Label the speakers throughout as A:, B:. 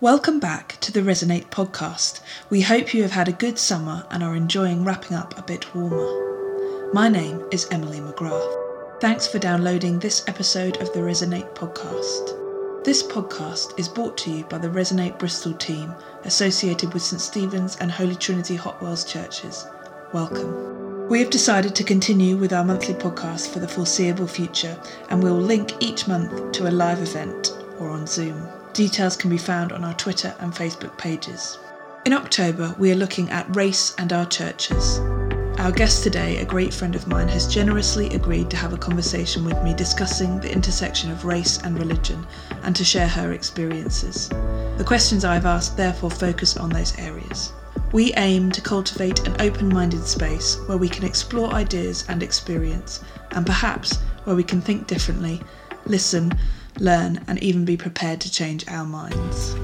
A: Welcome back to the Resonate podcast. We hope you have had a good summer and are enjoying wrapping up a bit warmer. My name is Emily McGrath. Thanks for downloading this episode of the Resonate podcast. This podcast is brought to you by the Resonate Bristol team associated with St Stephen's and Holy Trinity Hotwells churches. Welcome. We have decided to continue with our monthly podcast for the foreseeable future and we will link each month to a live event or on Zoom. Details can be found on our Twitter and Facebook pages. In October, we are looking at race and our churches. Our guest today, a great friend of mine, has generously agreed to have a conversation with me discussing the intersection of race and religion and to share her experiences. The questions I've asked therefore focus on those areas. We aim to cultivate an open minded space where we can explore ideas and experience, and perhaps where we can think differently, listen, learn, and even be prepared to change our minds.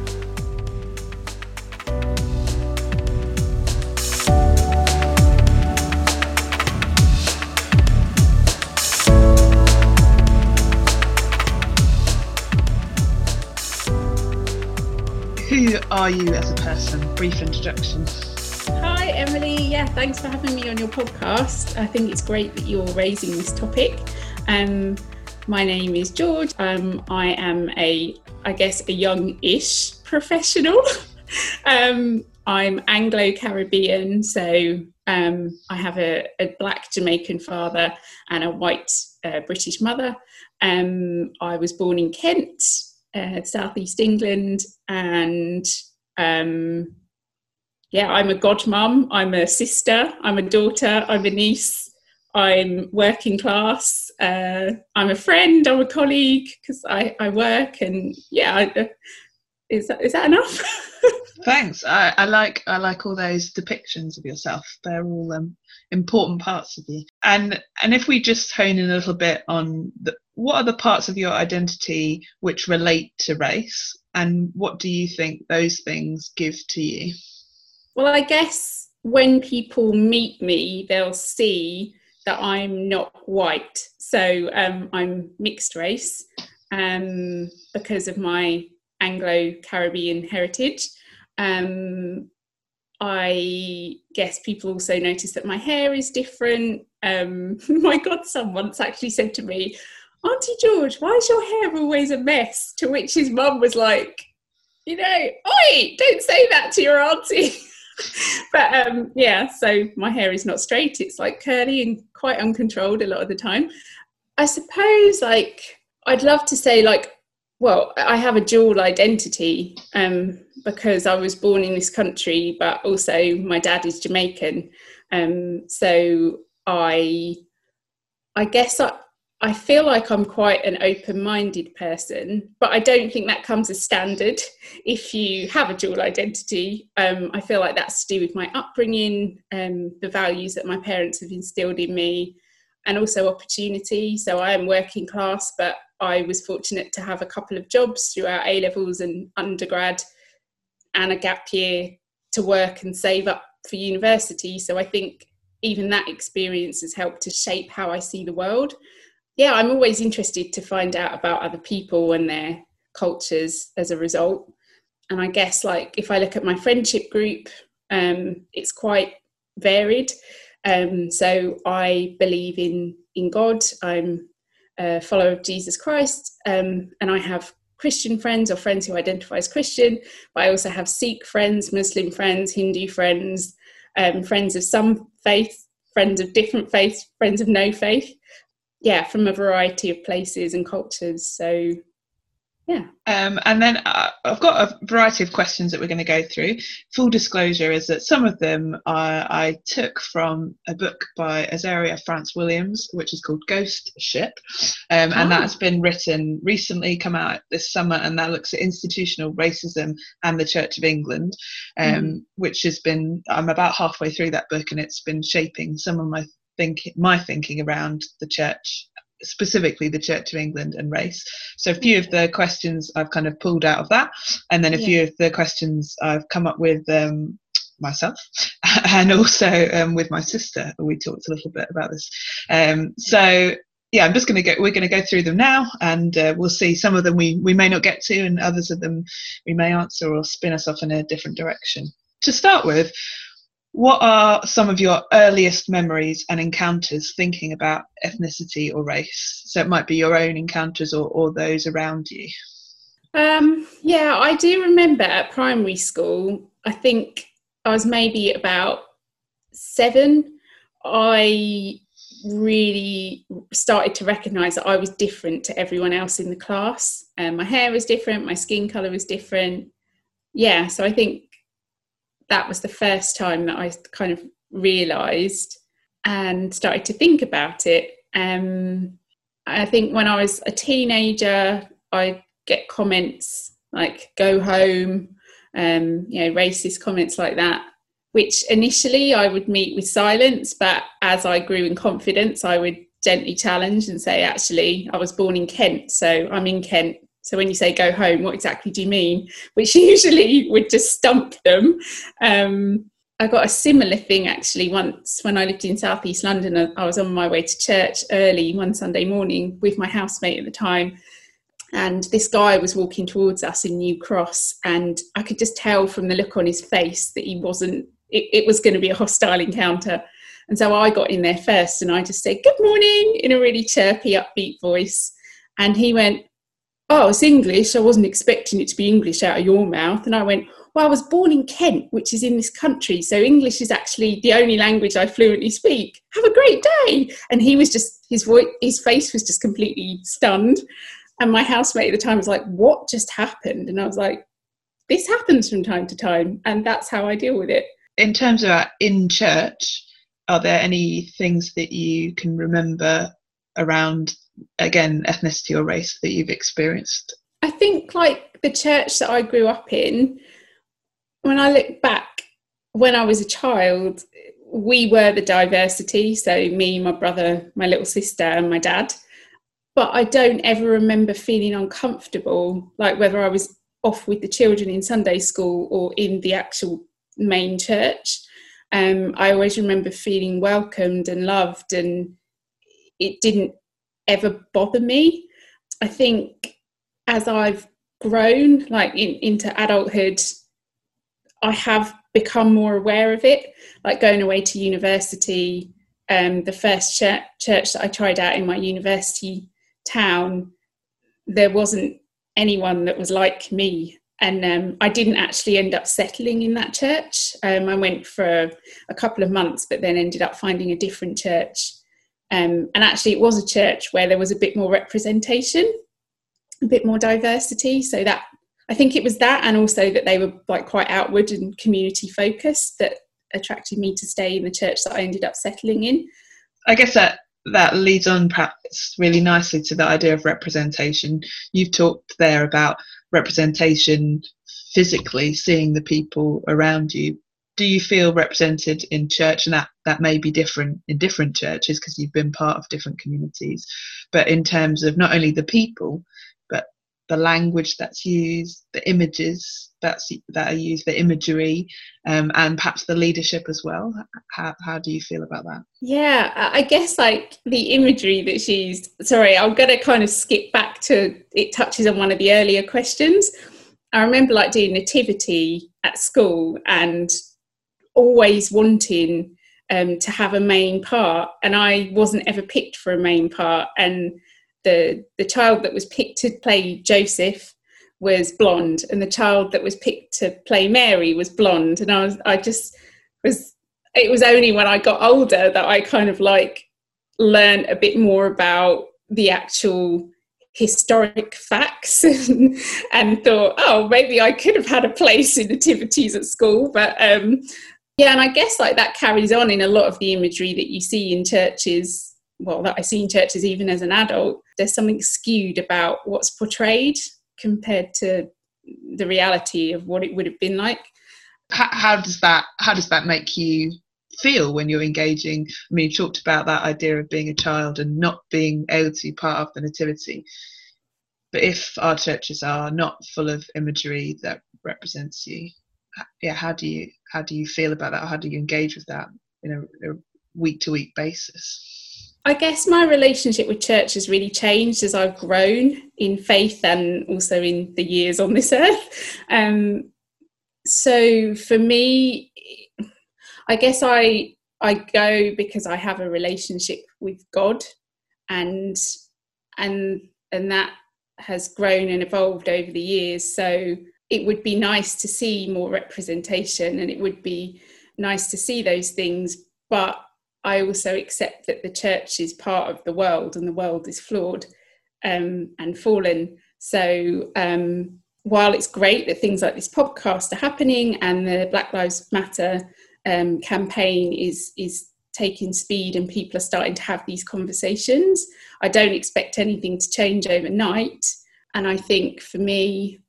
A: Who are you as a person? Brief introduction.
B: Hi, Emily. Yeah, thanks for having me on your podcast. I think it's great that you're raising this topic. Um, my name is George. Um, I am a, I guess, a young-ish professional. um, I'm Anglo-Caribbean, so um, I have a, a, black Jamaican father and a white uh, British mother. Um, I was born in Kent, uh, southeast England, and um, yeah, I'm a godmum. I'm a sister. I'm a daughter. I'm a niece. I'm working class. Uh, I'm a friend. I'm a colleague because I, I work and yeah. I, uh, is that is that enough?
A: Thanks. I, I like I like all those depictions of yourself. They're all um, important parts of you. And and if we just hone in a little bit on the, what are the parts of your identity which relate to race, and what do you think those things give to you?
B: Well, I guess when people meet me, they'll see that I'm not white. So um, I'm mixed race um, because of my Anglo Caribbean heritage. Um, I guess people also notice that my hair is different. Um, my godson once actually said to me, Auntie George, why is your hair always a mess? To which his mum was like, you know, oi, don't say that to your auntie. but um, yeah, so my hair is not straight. It's like curly and quite uncontrolled a lot of the time. I suppose like I'd love to say like well, I have a dual identity um, because I was born in this country, but also my dad is Jamaican. Um, so I, I guess I, I feel like I'm quite an open minded person, but I don't think that comes as standard if you have a dual identity. Um, I feel like that's to do with my upbringing, um, the values that my parents have instilled in me, and also opportunity. So I am working class, but I was fortunate to have a couple of jobs throughout A levels and undergrad and a gap year to work and save up for university. So I think even that experience has helped to shape how I see the world yeah, I'm always interested to find out about other people and their cultures as a result. And I guess, like, if I look at my friendship group, um, it's quite varied. Um, so I believe in in God. I'm a follower of Jesus Christ, um, and I have Christian friends or friends who identify as Christian. But I also have Sikh friends, Muslim friends, Hindu friends, um, friends of some faith, friends of different faiths, friends of no faith yeah, from a variety of places and cultures. So yeah.
A: Um, and then uh, I've got a variety of questions that we're going to go through. Full disclosure is that some of them I, I took from a book by Azariah France-Williams, which is called Ghost Ship. Um, and oh. that's been written recently, come out this summer, and that looks at institutional racism and the Church of England, um, mm. which has been, I'm about halfway through that book, and it's been shaping some of my think my thinking around the church specifically the Church of England and race. So a few of the questions I've kind of pulled out of that, and then a yeah. few of the questions I've come up with um, myself, and also um, with my sister. We talked a little bit about this. Um, so yeah, I'm just going to go. We're going to go through them now, and uh, we'll see. Some of them we we may not get to, and others of them we may answer or spin us off in a different direction. To start with, what are some of your earliest memories and encounters thinking about ethnicity or race? So it might be your own encounters or, or those around you.
B: Um, yeah, I do remember at primary school. I think I was maybe about seven. I really started to recognize that I was different to everyone else in the class. Um, my hair was different, my skin color was different. Yeah, so I think that was the first time that I kind of realized and started to think about it. Um, I think when I was a teenager, I get comments like "go home," um, you know, racist comments like that which initially I would meet with silence, but as I grew in confidence, I would gently challenge and say, actually, I was born in Kent, so I'm in Kent. So when you say go home, what exactly do you mean? Which usually would just stump them. Um, I got a similar thing actually once when I lived in southeast London. I was on my way to church early one Sunday morning with my housemate at the time. And this guy was walking towards us in New Cross, and I could just tell from the look on his face that he wasn't it, it was going to be a hostile encounter. And so I got in there first and I just said, Good morning, in a really chirpy, upbeat voice. And he went, Oh, it's English. I wasn't expecting it to be English out of your mouth. And I went, Well, I was born in Kent, which is in this country. So English is actually the only language I fluently speak. Have a great day. And he was just, his voice, his face was just completely stunned. And my housemate at the time was like, What just happened? And I was like, This happens from time to time. And that's how I deal with it
A: in terms of uh, in church, are there any things that you can remember around again ethnicity or race that you've experienced?
B: I think like the church that I grew up in, when I look back, when I was a child, we were the diversity. So me, my brother, my little sister, and my dad. But I don't ever remember feeling uncomfortable, like whether I was off with the children in Sunday school or in the actual main church. Um, I always remember feeling welcomed and loved, and it didn't ever bother me. I think as I've grown, like in, into adulthood, I have become more aware of it. Like going away to university, um, the first ch- church that I tried out in my university town, there wasn't anyone that was like me and um, I didn't actually end up settling in that church. Um, I went for a couple of months, but then ended up finding a different church. Um, and actually, it was a church where there was a bit more representation, a bit more diversity. So that I think it was that, and also that they were like quite outward and community focused that attracted me to stay in the church that I ended up settling in.
A: I guess that that leads on perhaps really nicely to the idea of representation. You've talked there about representation physically, seeing the people around you. Do you feel represented in church? And that, that may be different in different churches because you've been part of different communities. But in terms of not only the people, but the language that's used, the images that's that are used, the imagery, um, and perhaps the leadership as well. How how do you feel about that?
B: Yeah, I guess like the imagery that's used. Sorry, I'm going to kind of skip back to it. Touches on one of the earlier questions. I remember like doing nativity at school and always wanting um, to have a main part, and I wasn't ever picked for a main part, and the the child that was picked to play Joseph was blonde, and the child that was picked to play Mary was blonde, and I was I just was. It was only when I got older that I kind of like learned a bit more about the actual historic facts and, and, thought, oh, maybe I could have had a place in nativities at school. But um, yeah, and I guess like that carries on in a lot of the imagery that you see in churches well that I see in churches even as an adult, there's something skewed about what's portrayed compared to the reality of what it would have been like.
A: How, how does that how does that make you feel when you're engaging? I mean, you talked about that idea of being a child and not being able to be part of the nativity. But if our churches are not full of imagery that represents you, yeah, how do you how do you feel about that? How do you engage with that in a, a week to week basis?
B: I guess my relationship with church has really changed as I've grown in faith and also in the years on this earth. Um, so for me, I guess I I go because I have a relationship with God, and and and that has grown and evolved over the years. So it would be nice to see more representation, and it would be nice to see those things. But I also accept that the church is part of the world, and the world is flawed um, and fallen. So um, while it's great that things like this podcast are happening and the Black Lives Matter um, campaign is is taking speed and people are starting to have these conversations, I don't expect anything to change overnight. And I think for me,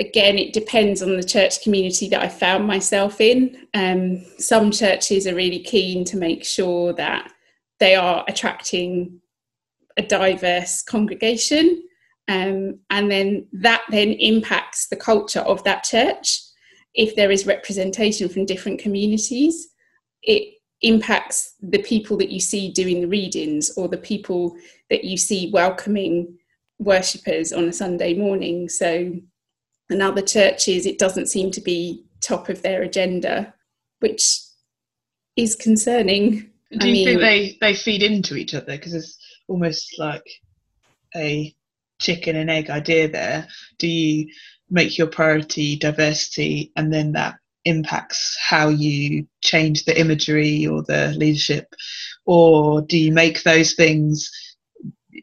B: again, it depends on the church community that I found myself in. Um, some churches are really keen to make sure that they are attracting a diverse congregation um, and then that then impacts the culture of that church if there is representation from different communities it impacts the people that you see doing the readings or the people that you see welcoming worshippers on a sunday morning so in other churches it doesn't seem to be top of their agenda which is concerning
A: do you I mean, think they they feed into each other because it's almost like a chicken and egg idea there. Do you make your priority diversity and then that impacts how you change the imagery or the leadership? Or do you make those things?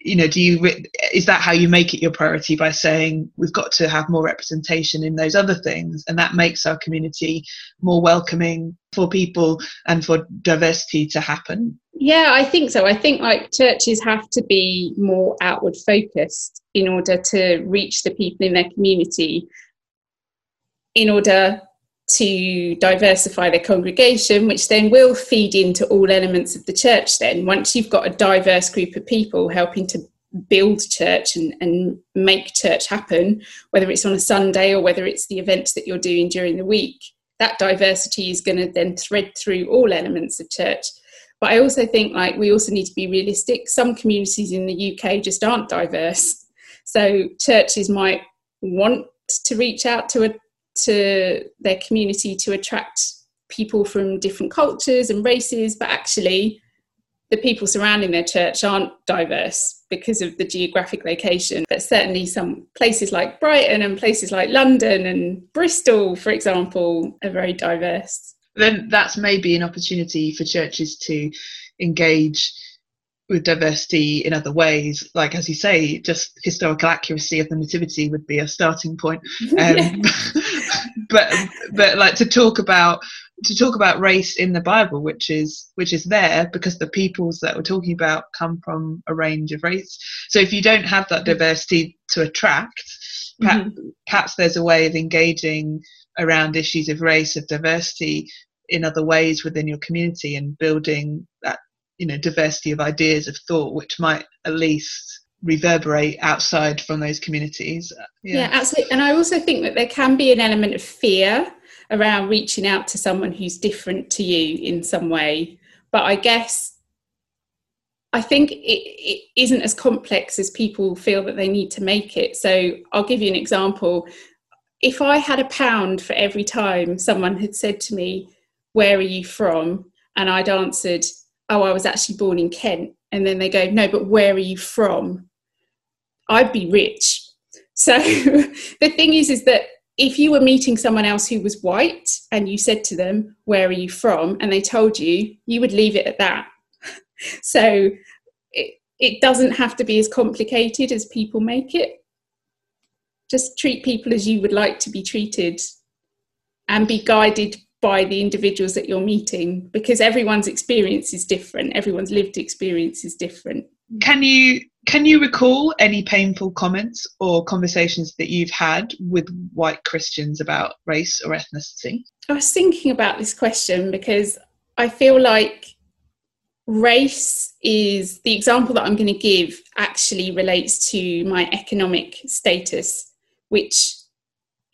A: You know do you is that how you make it your priority by saying we've got to have more representation in those other things and that makes our community more welcoming for people and for diversity to happen?
B: Yeah i think so. I think like churches have to be more outward focused in order to reach the people in their community in order to diversify their congregation, which then will feed into all elements of the church. Then, once you've got a diverse group of people helping to build church and, and make church happen, whether it's on a Sunday or whether it's the events that you're doing during the week, that diversity is going to then thread through all elements of church. But I also think like we also need to be realistic. Some communities in the UK just aren't diverse. So churches might want to reach out to a to their community to attract people from different cultures and races, but actually, the people surrounding their church aren't diverse because of the geographic location. But certainly, some places like Brighton and places like London and Bristol, for example, are very diverse.
A: Then that's maybe an opportunity for churches to engage with diversity in other ways like as you say just historical accuracy of the nativity would be a starting point um, but but like to talk about to talk about race in the bible which is which is there because the peoples that we're talking about come from a range of race so if you don't have that diversity to attract perhaps, mm-hmm. perhaps there's a way of engaging around issues of race of diversity in other ways within your community and building that you know diversity of ideas of thought which might at least reverberate outside from those communities
B: yeah. yeah. absolutely and i also think that there can be an element of fear around reaching out to someone who's different to you in some way but i guess i think it, it isn't as complex as people feel that they need to make it so i'll give you an example if i had a pound for every time someone had said to me where are you from and i'd answered oh, I was actually born in Kent. And then they go, no, but where are you from? I'd be rich. So the thing is, is that if you were meeting someone else who was white and you said to them, where are you from? And they told you, you would leave it at that. so it, doesn't have to be as complicated as people make it. Just treat people as you would like to be treated and be guided by the individuals that you're meeting because everyone's experience is different. Everyone's lived experience is different.
A: Can you can you recall any painful comments or conversations that you've had with white christians about race or ethnicity?
B: I was thinking about this question because i feel like race is the example that i'm going to give actually relates to my economic status which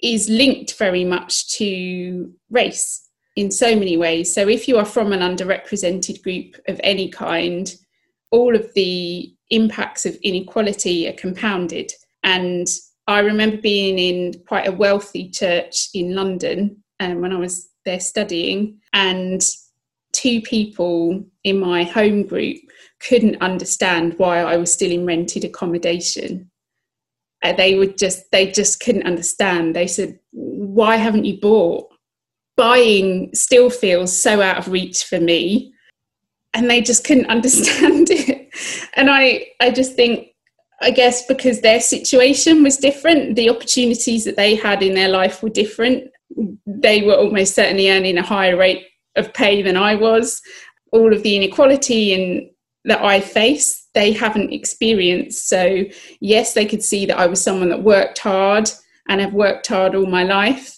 B: is linked very much to race. In so many ways. So, if you are from an underrepresented group of any kind, all of the impacts of inequality are compounded. And I remember being in quite a wealthy church in London um, when I was there studying, and two people in my home group couldn't understand why I was still in rented accommodation. Uh, they would just they just couldn't understand. They said, "Why haven't you bought?" Buying still feels so out of reach for me, and they just couldn't understand it. And I I just think I guess because their situation was different, the opportunities that they had in their life were different. They were almost certainly earning a higher rate of pay than I was. All of the inequality and that I face, they haven't experienced. So, yes, they could see that I was someone that worked hard and have worked hard all my life.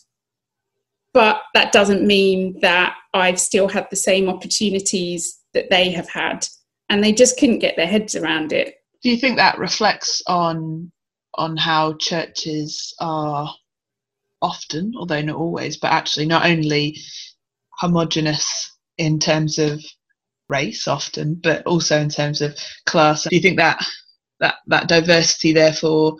B: But that doesn't mean that I've still had the same opportunities that they have had. And they just couldn't get their heads around it.
A: Do you think that reflects on on how churches are often, although not always, but actually not only homogenous in terms of race often, but also in terms of class. Do you think that that that diversity therefore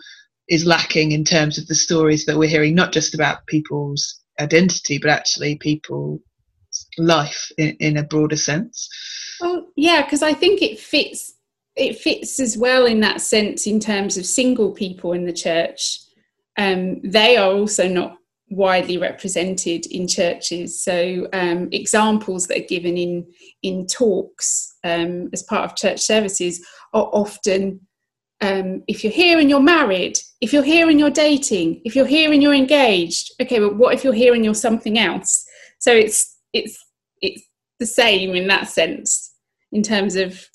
A: is lacking in terms of the stories that we're hearing, not just about people's identity, but actually people's life in, in a broader sense?
B: Well, yeah, because I think it fits it fits as well in that sense in terms of single people in the church. Um, they are also not widely represented in churches. So um, examples that are given in in talks um, as part of church services are often um, if you're here and you're married, if you're here and you're dating, if you're here and you're engaged. Okay, but what if you're here and you're something else? So it's it's it's the same in that sense in terms of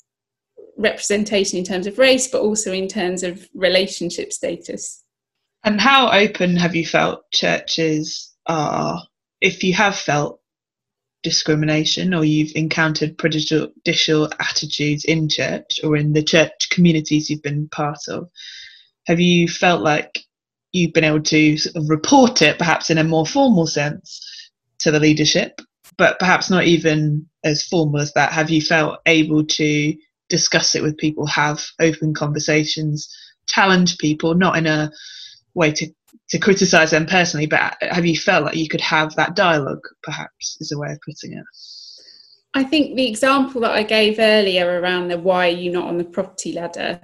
B: representation in terms of race, but also in terms of relationship status.
A: And how open have you felt churches are, if you have felt discrimination or you've encountered prejudicial attitudes in church or in the church communities you've been part of? Have you felt like you've been able to sort of report it, perhaps in a more formal sense, to the leadership, but perhaps not even as formal as that? Have you felt able to discuss it with people, have open conversations, challenge people, not in a way to to criticize them personally, but have you felt like you could have that dialogue? Perhaps is a way of putting it.
B: I think the example that I gave earlier around the why are you not on the property ladder.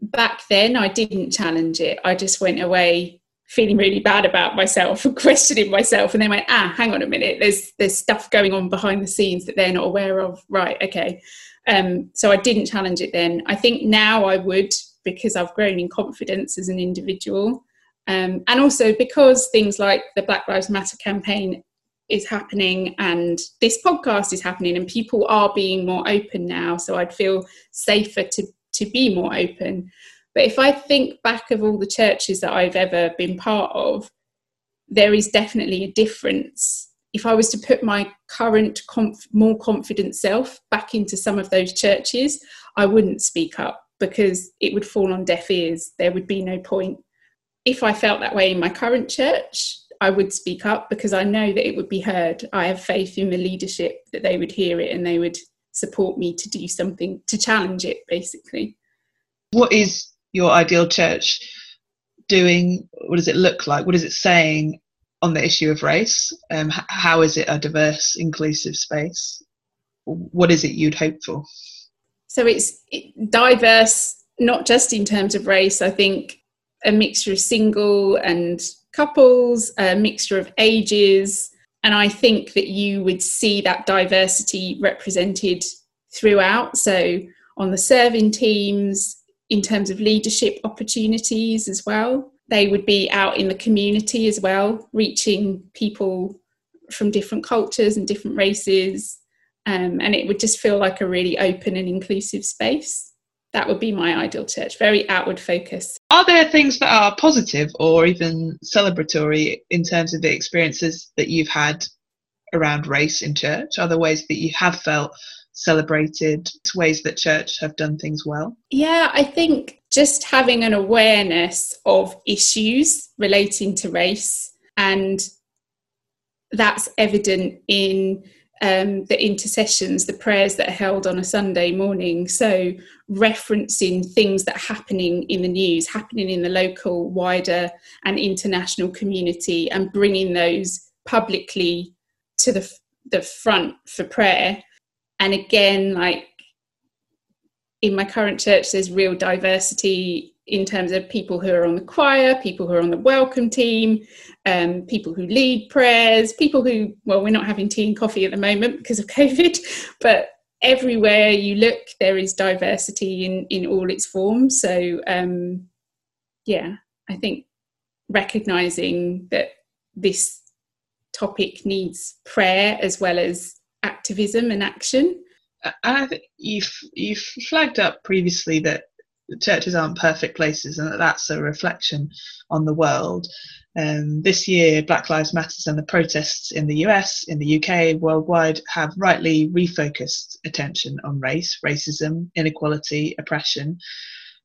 B: Back then, I didn't challenge it. I just went away feeling really bad about myself and questioning myself, and then went, ah, hang on a minute. There's there's stuff going on behind the scenes that they're not aware of. Right, okay. Um, so I didn't challenge it then. I think now I would because I've grown in confidence as an individual. Um, and also because things like the Black Lives Matter campaign is happening and this podcast is happening and people are being more open now. So I'd feel safer to, to be more open. But if I think back of all the churches that I've ever been part of, there is definitely a difference. If I was to put my current, conf- more confident self back into some of those churches, I wouldn't speak up because it would fall on deaf ears. There would be no point. If I felt that way in my current church, I would speak up because I know that it would be heard. I have faith in the leadership that they would hear it and they would support me to do something to challenge it, basically.
A: What is your ideal church doing? What does it look like? What is it saying on the issue of race? Um, how is it a diverse, inclusive space? What is it you'd hope for?
B: So it's diverse, not just in terms of race. I think a mixture of single and couples, a mixture of ages. And I think that you would see that diversity represented throughout. So on the serving teams, in terms of leadership opportunities as well. They would be out in the community as well, reaching people from different cultures and different races, um, and it would just feel like a really open and inclusive space. That would be my ideal church, very outward focus
A: Are there things that are positive or even celebratory in terms of the experiences that you've had around race in church? Are there ways that you have felt celebrated, ways that church have done things well?
B: Yeah, I think just having an awareness of issues relating to race and that's evident in um, the intercessions, the prayers that are held on a Sunday morning. So, referencing things that are happening in the news, happening in the local, wider, and international community, and bringing those publicly to the, the front for prayer. And again, like in my current church, there's real diversity in terms of people who are on the choir, people who are on the welcome team, um, people who lead prayers, people who, well, we're not having tea and coffee at the moment because of COVID, but everywhere you look, there is diversity in, in all its forms. So, um, yeah, I think recognizing that this topic needs prayer as well as activism and action.
A: I think you've you've flagged up previously that churches aren't perfect places and that that's a reflection on the world. Um, this year, Black Lives Matter and the protests in the US, in the UK, worldwide have rightly refocused attention on race, racism, inequality, oppression.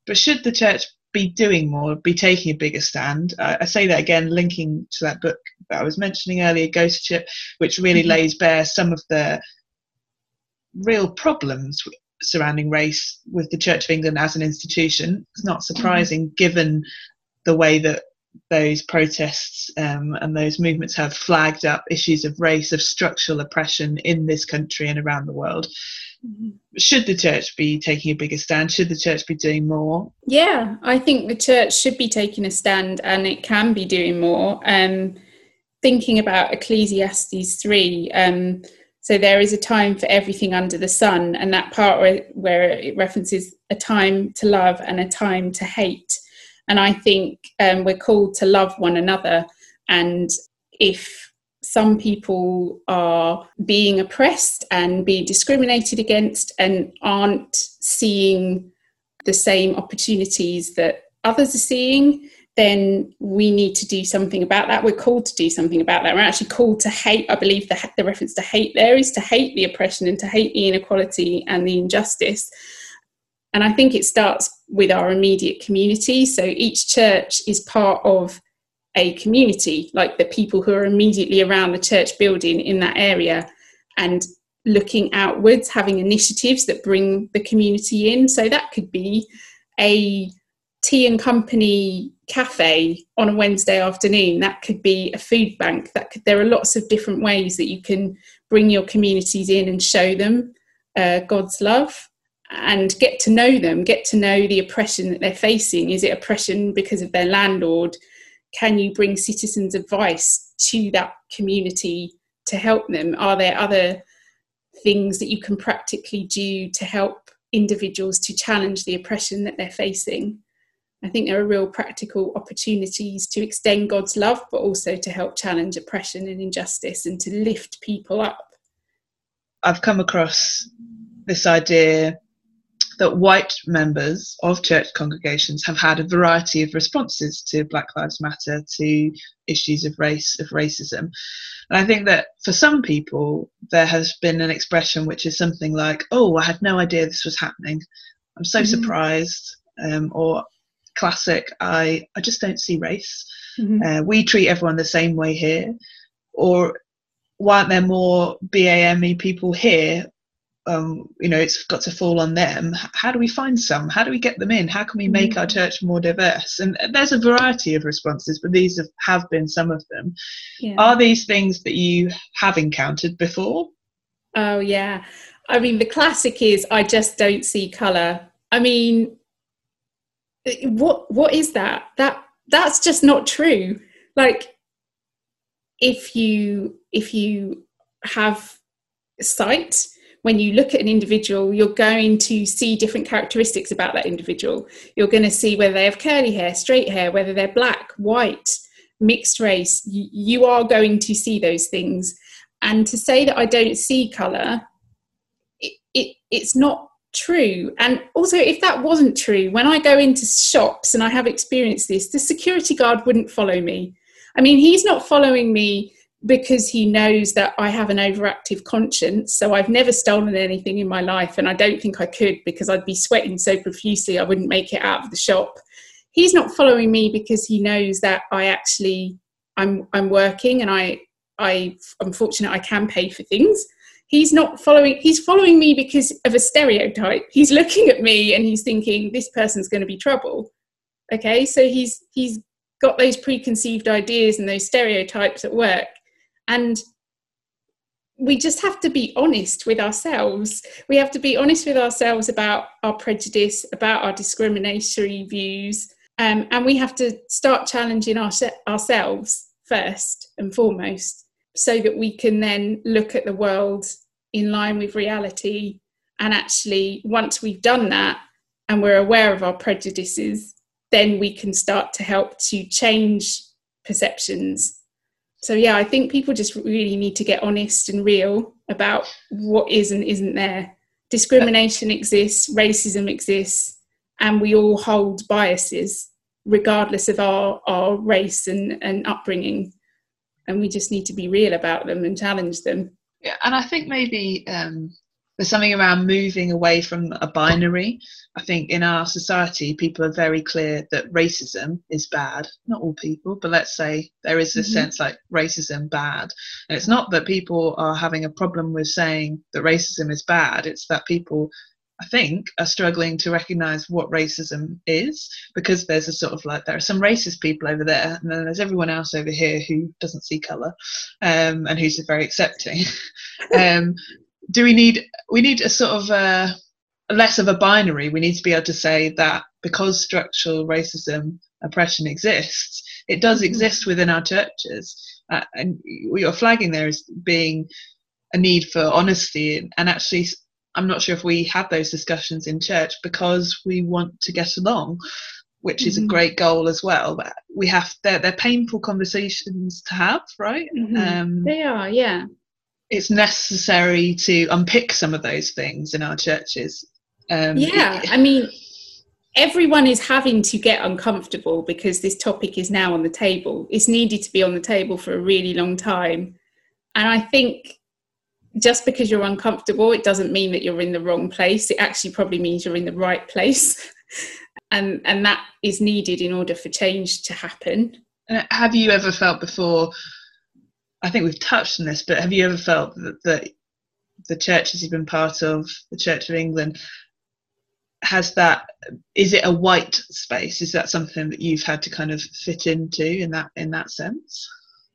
A: But should the church be doing more, be taking a bigger stand? I, I say that again, linking to that book that I was mentioning earlier, Ghostship, which really mm-hmm. lays bare some of the real problems surrounding race with the Church of England as an institution. It's not mm-hmm. surprising mm-hmm. given the way that those protests um, and those movements have flagged up issues of race, of structural oppression in this country and around the world. Mm-hmm. Should the church be taking a bigger stand? Should the church be doing more?
B: Yeah, I think the church should be taking a stand and it can be doing more. Um, thinking about Ecclesiastes 3, um, so there is a time for everything under the sun, and that part where, where it references a time to love and a time to hate. And I think um, we're called to love one another. And if some people are being oppressed and being discriminated against and aren't seeing the same opportunities that others are seeing, then we need to do something about that. We're called to do something about that. We're actually called to hate. I believe the, the reference to hate there is to hate the oppression and to hate the inequality and the injustice. And I think it starts with our immediate community. So each church is part of a community, like the people who are immediately around the church building in that area, and looking outwards, having initiatives that bring the community in. So that could be a tea and company cafe on a Wednesday afternoon. That could be a food bank. That could, there are lots of different ways that you can bring your communities in and show them uh, God's love and get to know them, get to know the oppression that they're facing. Is it oppression because of their landlord? Can you bring citizens' advice to that community to help them? Are there other things that you can practically do to help individuals to challenge the oppression that they're facing? I think there are real practical opportunities to extend God's love, but also to help challenge oppression and injustice and to lift people up.
A: I've come across this idea that white members of church congregations have had a variety of responses to Black Lives Matter, to issues of race, of racism. And I think that for some people, there has been an expression which is something like, oh, I had no idea this was happening. I'm so mm-hmm. surprised. Um, or classic I, I just don't see race. Mm-hmm. Uh, we treat everyone the same way here. Or why aren't there more BAME people here? Um, you know, it's got to fall on them. How do we find some? How do we get them in? How can we make mm-hmm. our church more diverse? And there's a variety of responses, but these have, have been some of them. Yeah. Are these things that you have encountered before?
B: Oh, yeah. I mean, the classic is I just don't see colour. I mean, what what is that? That that's just not true. Like if you if you have sight when you look at an individual you're going to see different characteristics about that individual. You're going to see whether they have curly hair straight hair whether they're black white mixed race. You, you are going to see those things. And to say that i don't see color it, it, it's not true. And also, if that wasn't true, when I go into shops and I have experienced this, the security guard wouldn't follow me. I mean, he's not following me because he knows that I have an overactive conscience. So I've never stolen anything in my life, and I don't think I could because I'd be sweating so profusely I wouldn't make it out of the shop. He's not following me because he knows that I actually I'm I'm working and I I I'm fortunate I can pay for things. He's not following. He's following me because of a stereotype. He's looking at me and he's thinking this person's going to be trouble. Okay, so he's he's got those preconceived ideas and those stereotypes at work, and we just have to be honest with ourselves. We have to be honest with ourselves about our prejudice, about our discriminatory views, um, and we have to start challenging our, ourselves first and foremost so that we can then look at the world in line with reality. And actually, once we've done that and we're aware of our prejudices, then we can start to help to change perceptions. So yeah i think people just really need to get honest and real about what is and isn't there. Discrimination exists racism exists and we all hold biases regardless of our our race and and upbringing and we just need to be real about them and challenge them
A: yeah and i think maybe um there's something around moving away from a binary. I think in our society, people are very clear that racism is bad. Not all people, but let's say there is this mm-hmm. sense like racism bad. And it's not that people are having a problem with saying that racism is bad, it's that people I think, are struggling to recognize what racism is because there's a sort of like there are some racist people over there, and then there's everyone else over here who doesn't see color um, and who's very accepting. um, do we need we need a sort of uh, less of a binary? We need to be able to say that because structural racism oppression exists, it does mm-hmm. exist within our churches, uh, and what you're flagging there is being a need for honesty and, and actually I'm not sure if we have those discussions in church because we want to get along, which is mm-hmm. a great goal as well. But we have they're, they're painful conversations to have, right?
B: Mm-hmm. Um, they are, yeah
A: it's necessary to unpick some of those things in our churches.
B: Um, yeah, I mean, everyone is having to get uncomfortable because this topic is now on the table. It's needed to be on the table for a really long time. And I think just because you're uncomfortable, it doesn't mean that you're in the wrong place. It actually probably means you're in the right place. and, and that is needed in order for change to happen.
A: Have you ever felt before I think we've touched on this, but have you ever felt that, that the churches you've been part of, the Church of England, has that? Is it a white space? Is that something that you've had to kind of fit into in that in that sense?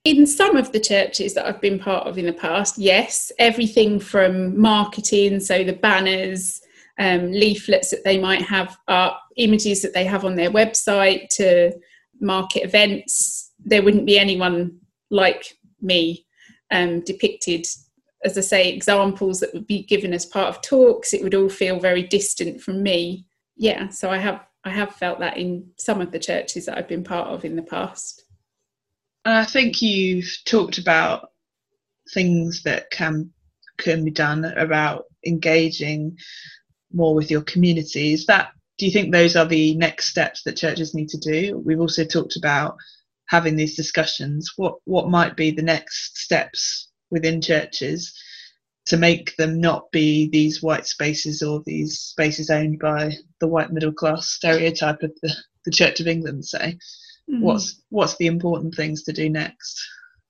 B: In some of the churches that I've been part of in the past, yes, everything from marketing, so the banners, um, leaflets that they might have up, images that they have on their website, to market events. There wouldn't be anyone like me um, depicted as I say, examples that would be given as part of talks, it would all feel very distant from me. Yeah, so I have I have felt that in some of the churches that I've been part of in the past.
A: And I think you've talked about things that can can be done about engaging more with your communities. That do you think those are the next steps that churches need to do? We've also talked about having these discussions what what might be the next steps within churches to make them not be these white spaces or these spaces owned by the white middle class stereotype of the, the church of england say mm-hmm. what's what's the important things to do next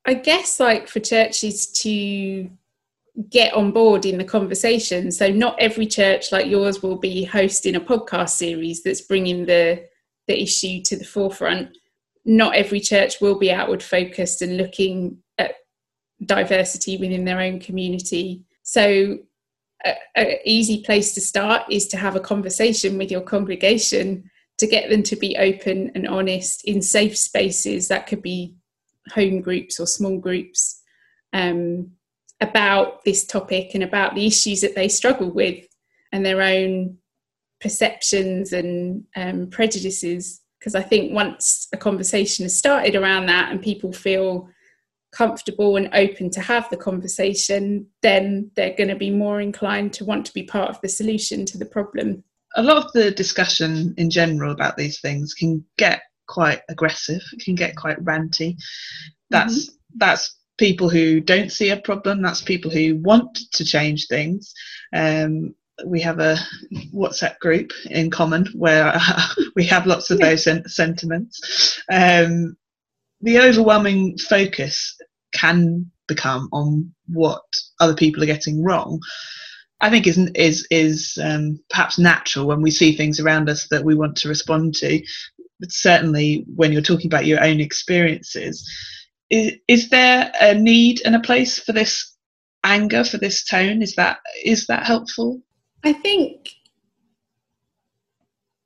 B: i guess like for churches to get on board in the conversation so not every church like yours will be hosting a podcast series that's bringing the the issue to the forefront not every church will be outward focused and looking at diversity within their own community. So, an easy place to start is to have a conversation with your congregation to get them to be open and honest in safe spaces. That could be home groups or small groups um, about this topic and about the issues that they struggle with and their own perceptions and um, prejudices because I think once a conversation has started around that and people feel comfortable and open to have the conversation, then they're going to be more inclined to want to be part of the solution to the problem.
A: A lot of the discussion in general about these things can get quite aggressive, it can get quite ranty. That's mm-hmm. that's people who don't see a problem, that's people who want to change things. Um, we have a WhatsApp group in common where uh, we have lots of those sen- sentiments. Um, the overwhelming focus can become on what other people are getting wrong I think is is is um, perhaps natural when we see things around us that we want to respond to. But certainly, when you're talking about your own experiences, is, is there a need and a place for this anger, for this tone? Is that is that helpful?
B: I think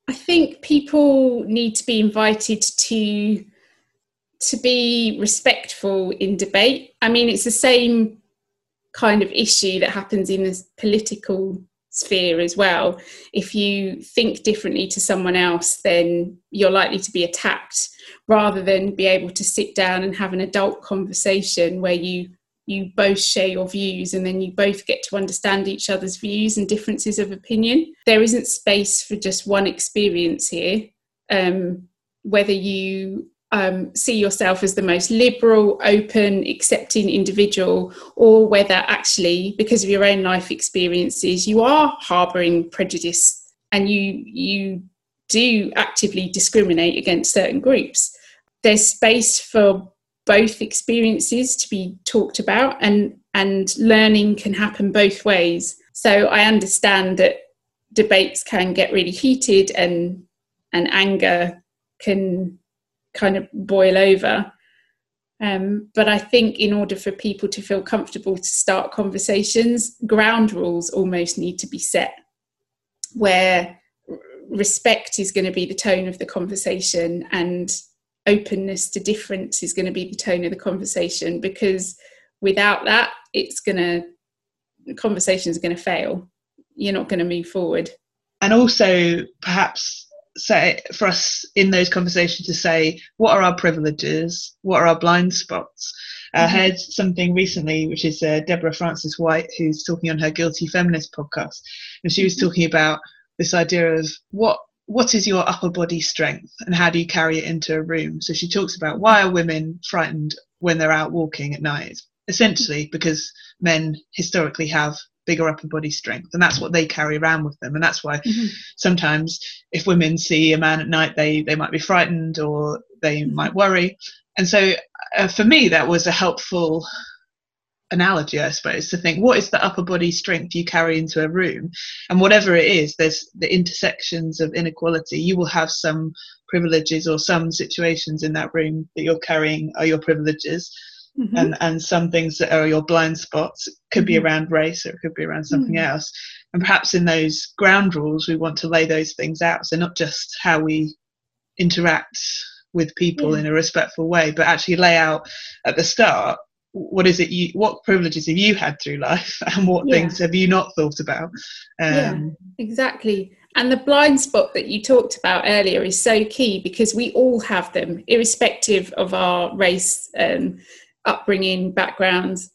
B: I think people need to be invited to to be respectful in debate. I mean, it's the same kind of issue that happens in the political sphere as well. If you think differently to someone else, then you're likely to be attacked rather than be able to sit down and have an adult conversation where you you both share your views and then you both get to understand each other's views and differences of opinion. There isn't space for just one experience here. Um, whether you um, see yourself as the most liberal, open, accepting individual, or whether actually, because of your own life experiences, you are harbouring prejudice and you you do actively discriminate against certain groups. There's space for both experiences to be talked about, and and learning can happen both ways. So I understand that debates can get really heated and and anger can kind of boil over. Um, but I think in order for people to feel comfortable to start conversations, ground rules almost need to be set where respect is going to be the tone of the conversation and openness to difference is going to be the tone of the conversation because without that it's going to conversations conversation is going to fail you're not going to move forward
A: and also perhaps say for us in those conversations to say what are our privileges what are our blind spots mm-hmm. i heard something recently which is uh, deborah frances-white who's talking on her guilty feminist podcast and she was mm-hmm. talking about this idea of what what is your upper body strength and how do you carry it into a room so she talks about why are women frightened when they're out walking at night essentially because men historically have bigger upper body strength and that's what they carry around with them and that's why mm-hmm. sometimes if women see a man at night they they might be frightened or they mm-hmm. might worry and so uh, for me that was a helpful analogy i suppose to think what is the upper body strength you carry into a room and whatever it is there's the intersections of inequality you will have some privileges or some situations in that room that you're carrying are your privileges Mm-hmm. and and some things that are your blind spots it could be mm-hmm. around race or it could be around something mm-hmm. else and perhaps in those ground rules we want to lay those things out so not just how we interact with people in a respectful way but actually lay out at the start what is it you what privileges have you had through life and what yeah. things have you not thought about um,
B: yeah exactly and the blind spot that you talked about earlier is so key because we all have them irrespective of our race um, upbringing, backgrounds.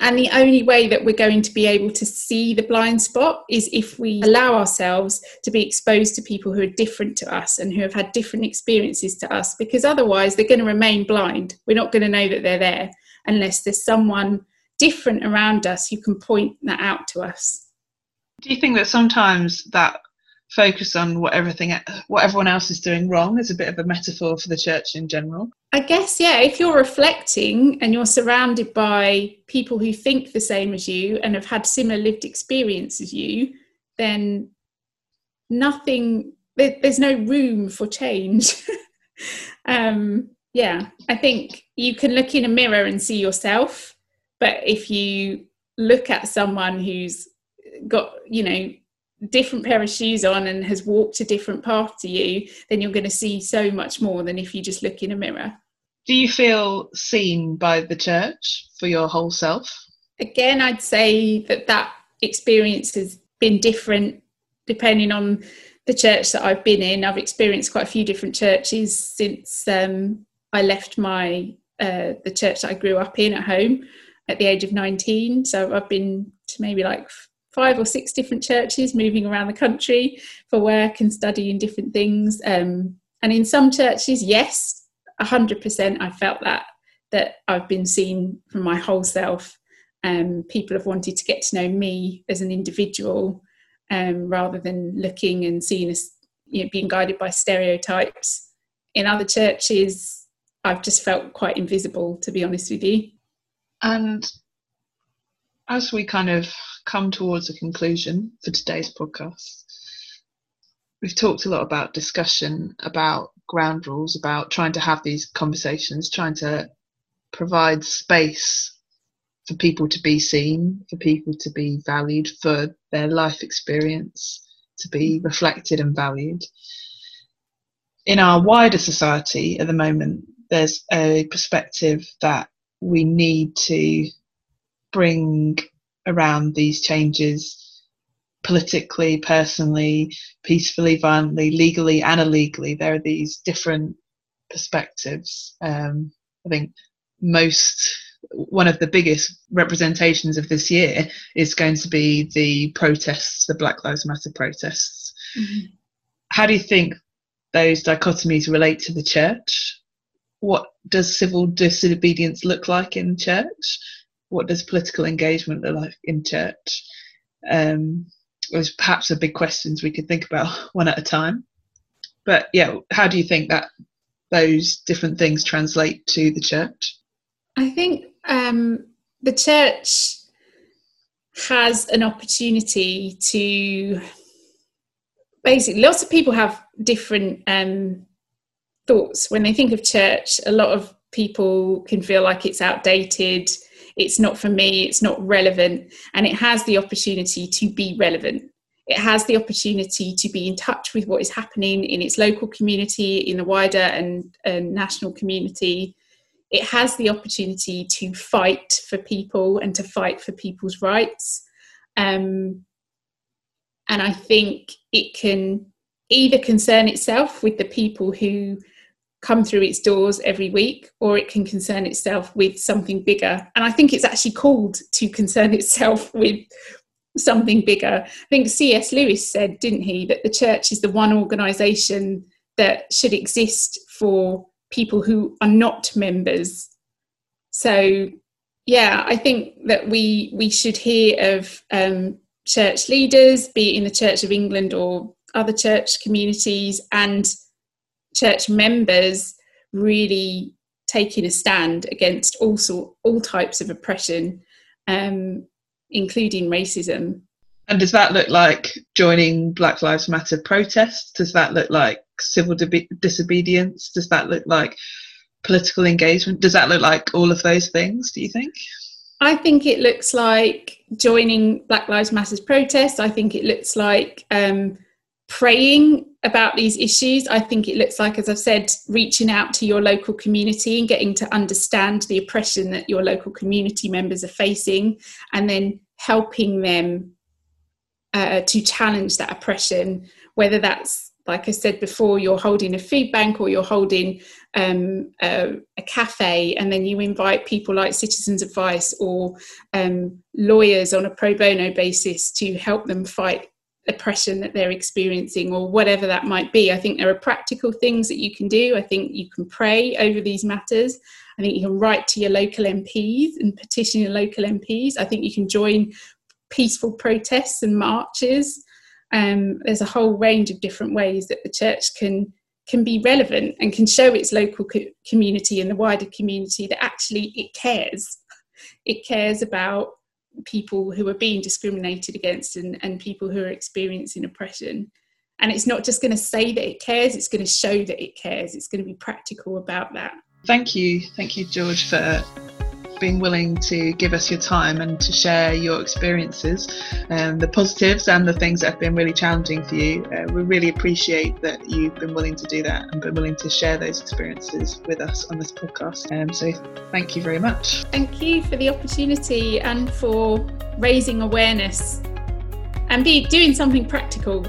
B: And the only way that we're going to be able to see the blind spot is if we allow ourselves to be exposed to people who are different to us and who have had different experiences to us, because otherwise they're going to remain blind. We're not going to know that they're there unless there's someone different around us who can point that out to us.
A: Do you think that sometimes that focus on what everything what everyone else is doing wrong is a bit of a metaphor for the church in general.
B: I guess yeah if you're reflecting and you're surrounded by people who think the same as you and have had similar lived experience as you then nothing there, there's no room for change. Um yeah i think you can look in a mirror and see yourself but if you look at someone who's got you know different pair of shoes on and has walked a different path to you, then you're going to see so much more than if you just look in a mirror.
A: Do you feel seen by the church for your whole self?
B: Again, I'd say that that experience has been different depending on the church that I've been in. I've experienced quite a few different churches since um, I left my uh, the church that I grew up in at home at the age of 19. So I've been to maybe like five or six different churches moving around the country for work and studying different things. Um, and in some churches, yes, 100% I felt that, that I've been seen from my whole self. Um, people have wanted to get to know me as an individual um, rather than looking and seeing as you know, being guided by stereotypes. In other churches, I've just felt quite invisible, to be honest with you.
A: And as we kind of come towards a conclusion for today's podcast, we've talked a lot about discussion, about ground rules, about trying to have these conversations, trying to provide space for people to be seen, for people to be valued, for their life experience to be reflected and valued. In our wider society at the moment, there's a perspective that we need to bring around these changes politically, personally, peacefully, violently, legally, and illegally. There are these different perspectives. Um, I think most one of the biggest representations of this year is going to be the protests, the Black Lives Matter protests. Mm-hmm. How do you think those dichotomies relate to the church? What does civil disobedience look like in church? What does political engagement look like in church? Um, there's perhaps a big questions we could think about one at a time. But yeah, how do you think that those different things translate to the church?
B: I think um, the church has an opportunity to basically lots of people have different um, thoughts when they think of church a lot of people can feel like it's outdated it's not for me it's not relevant and it has the opportunity to be relevant it has the opportunity to be in touch with what is happening in its local community in the wider and, and national community it has the opportunity to fight for people and to fight for people's rights. Um, and I think it can either concern itself with the people who come through its doors every week, or it can concern itself with something bigger. And I think it's actually called to concern itself with something bigger. I think C.S. Lewis said, didn't he, that the church is the one organisation that should exist for people who are not members. So, yeah, I think that we we should hear of um, church leaders, be it in the Church of England or other church communities, and church members really taking a stand against all sort, all types of oppression, um, including racism.
A: And does that look like joining Black Lives Matter protests? Does that look like civil disobedience? Does that look like political engagement? Does that look like all of those things, do you think?
B: I think it looks like joining Black Lives Matter's protests. I think it looks like um, praying about these issues. I think it looks like, as I've said, reaching out to your local community and getting to understand the oppression that your local community members are facing and then helping them uh, to challenge that oppression, whether that's like I said before, you're holding a food bank or you're holding um, a, a, cafe, and then you invite people like Citizens Advice or um, lawyers on a pro bono basis to help them fight oppression that they're experiencing or whatever that might be. I think there are practical things that you can do. I think you can pray over these matters. I think you can write to your local MPs and petition your local MPs. I think you can join peaceful protests and marches. Um, there's a whole range of different ways that the church can can be relevant and can show its local co- community and the wider community that actually it cares. It cares about people who are being discriminated against and, and people who are experiencing oppression. And it's not just going to say that it cares, it's going to show that it cares. It's going to be practical about that.
A: Thank you. Thank you, George, for being willing to give us your time and to share your experiences, and the positives and the things that have been really challenging for you. Uh, we really appreciate that you've been willing to do that and been willing to share those experiences with us on this podcast. Um, so thank you very much.
B: Thank you for the opportunity and for raising awareness and be doing something practical.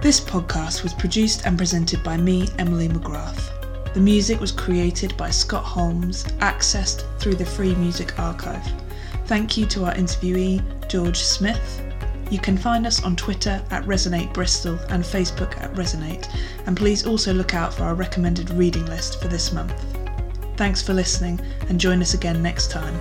C: This podcast was produced and presented by me, Emily McGrath. The music was created by Scott Holmes, accessed through the Free Music Archive. Thank you to our interviewee, George Smith. You can find us on Twitter at Resonate Bristol and Facebook at Resonate, and please also look out for our recommended reading list for this month. Thanks for listening, and join us again next time.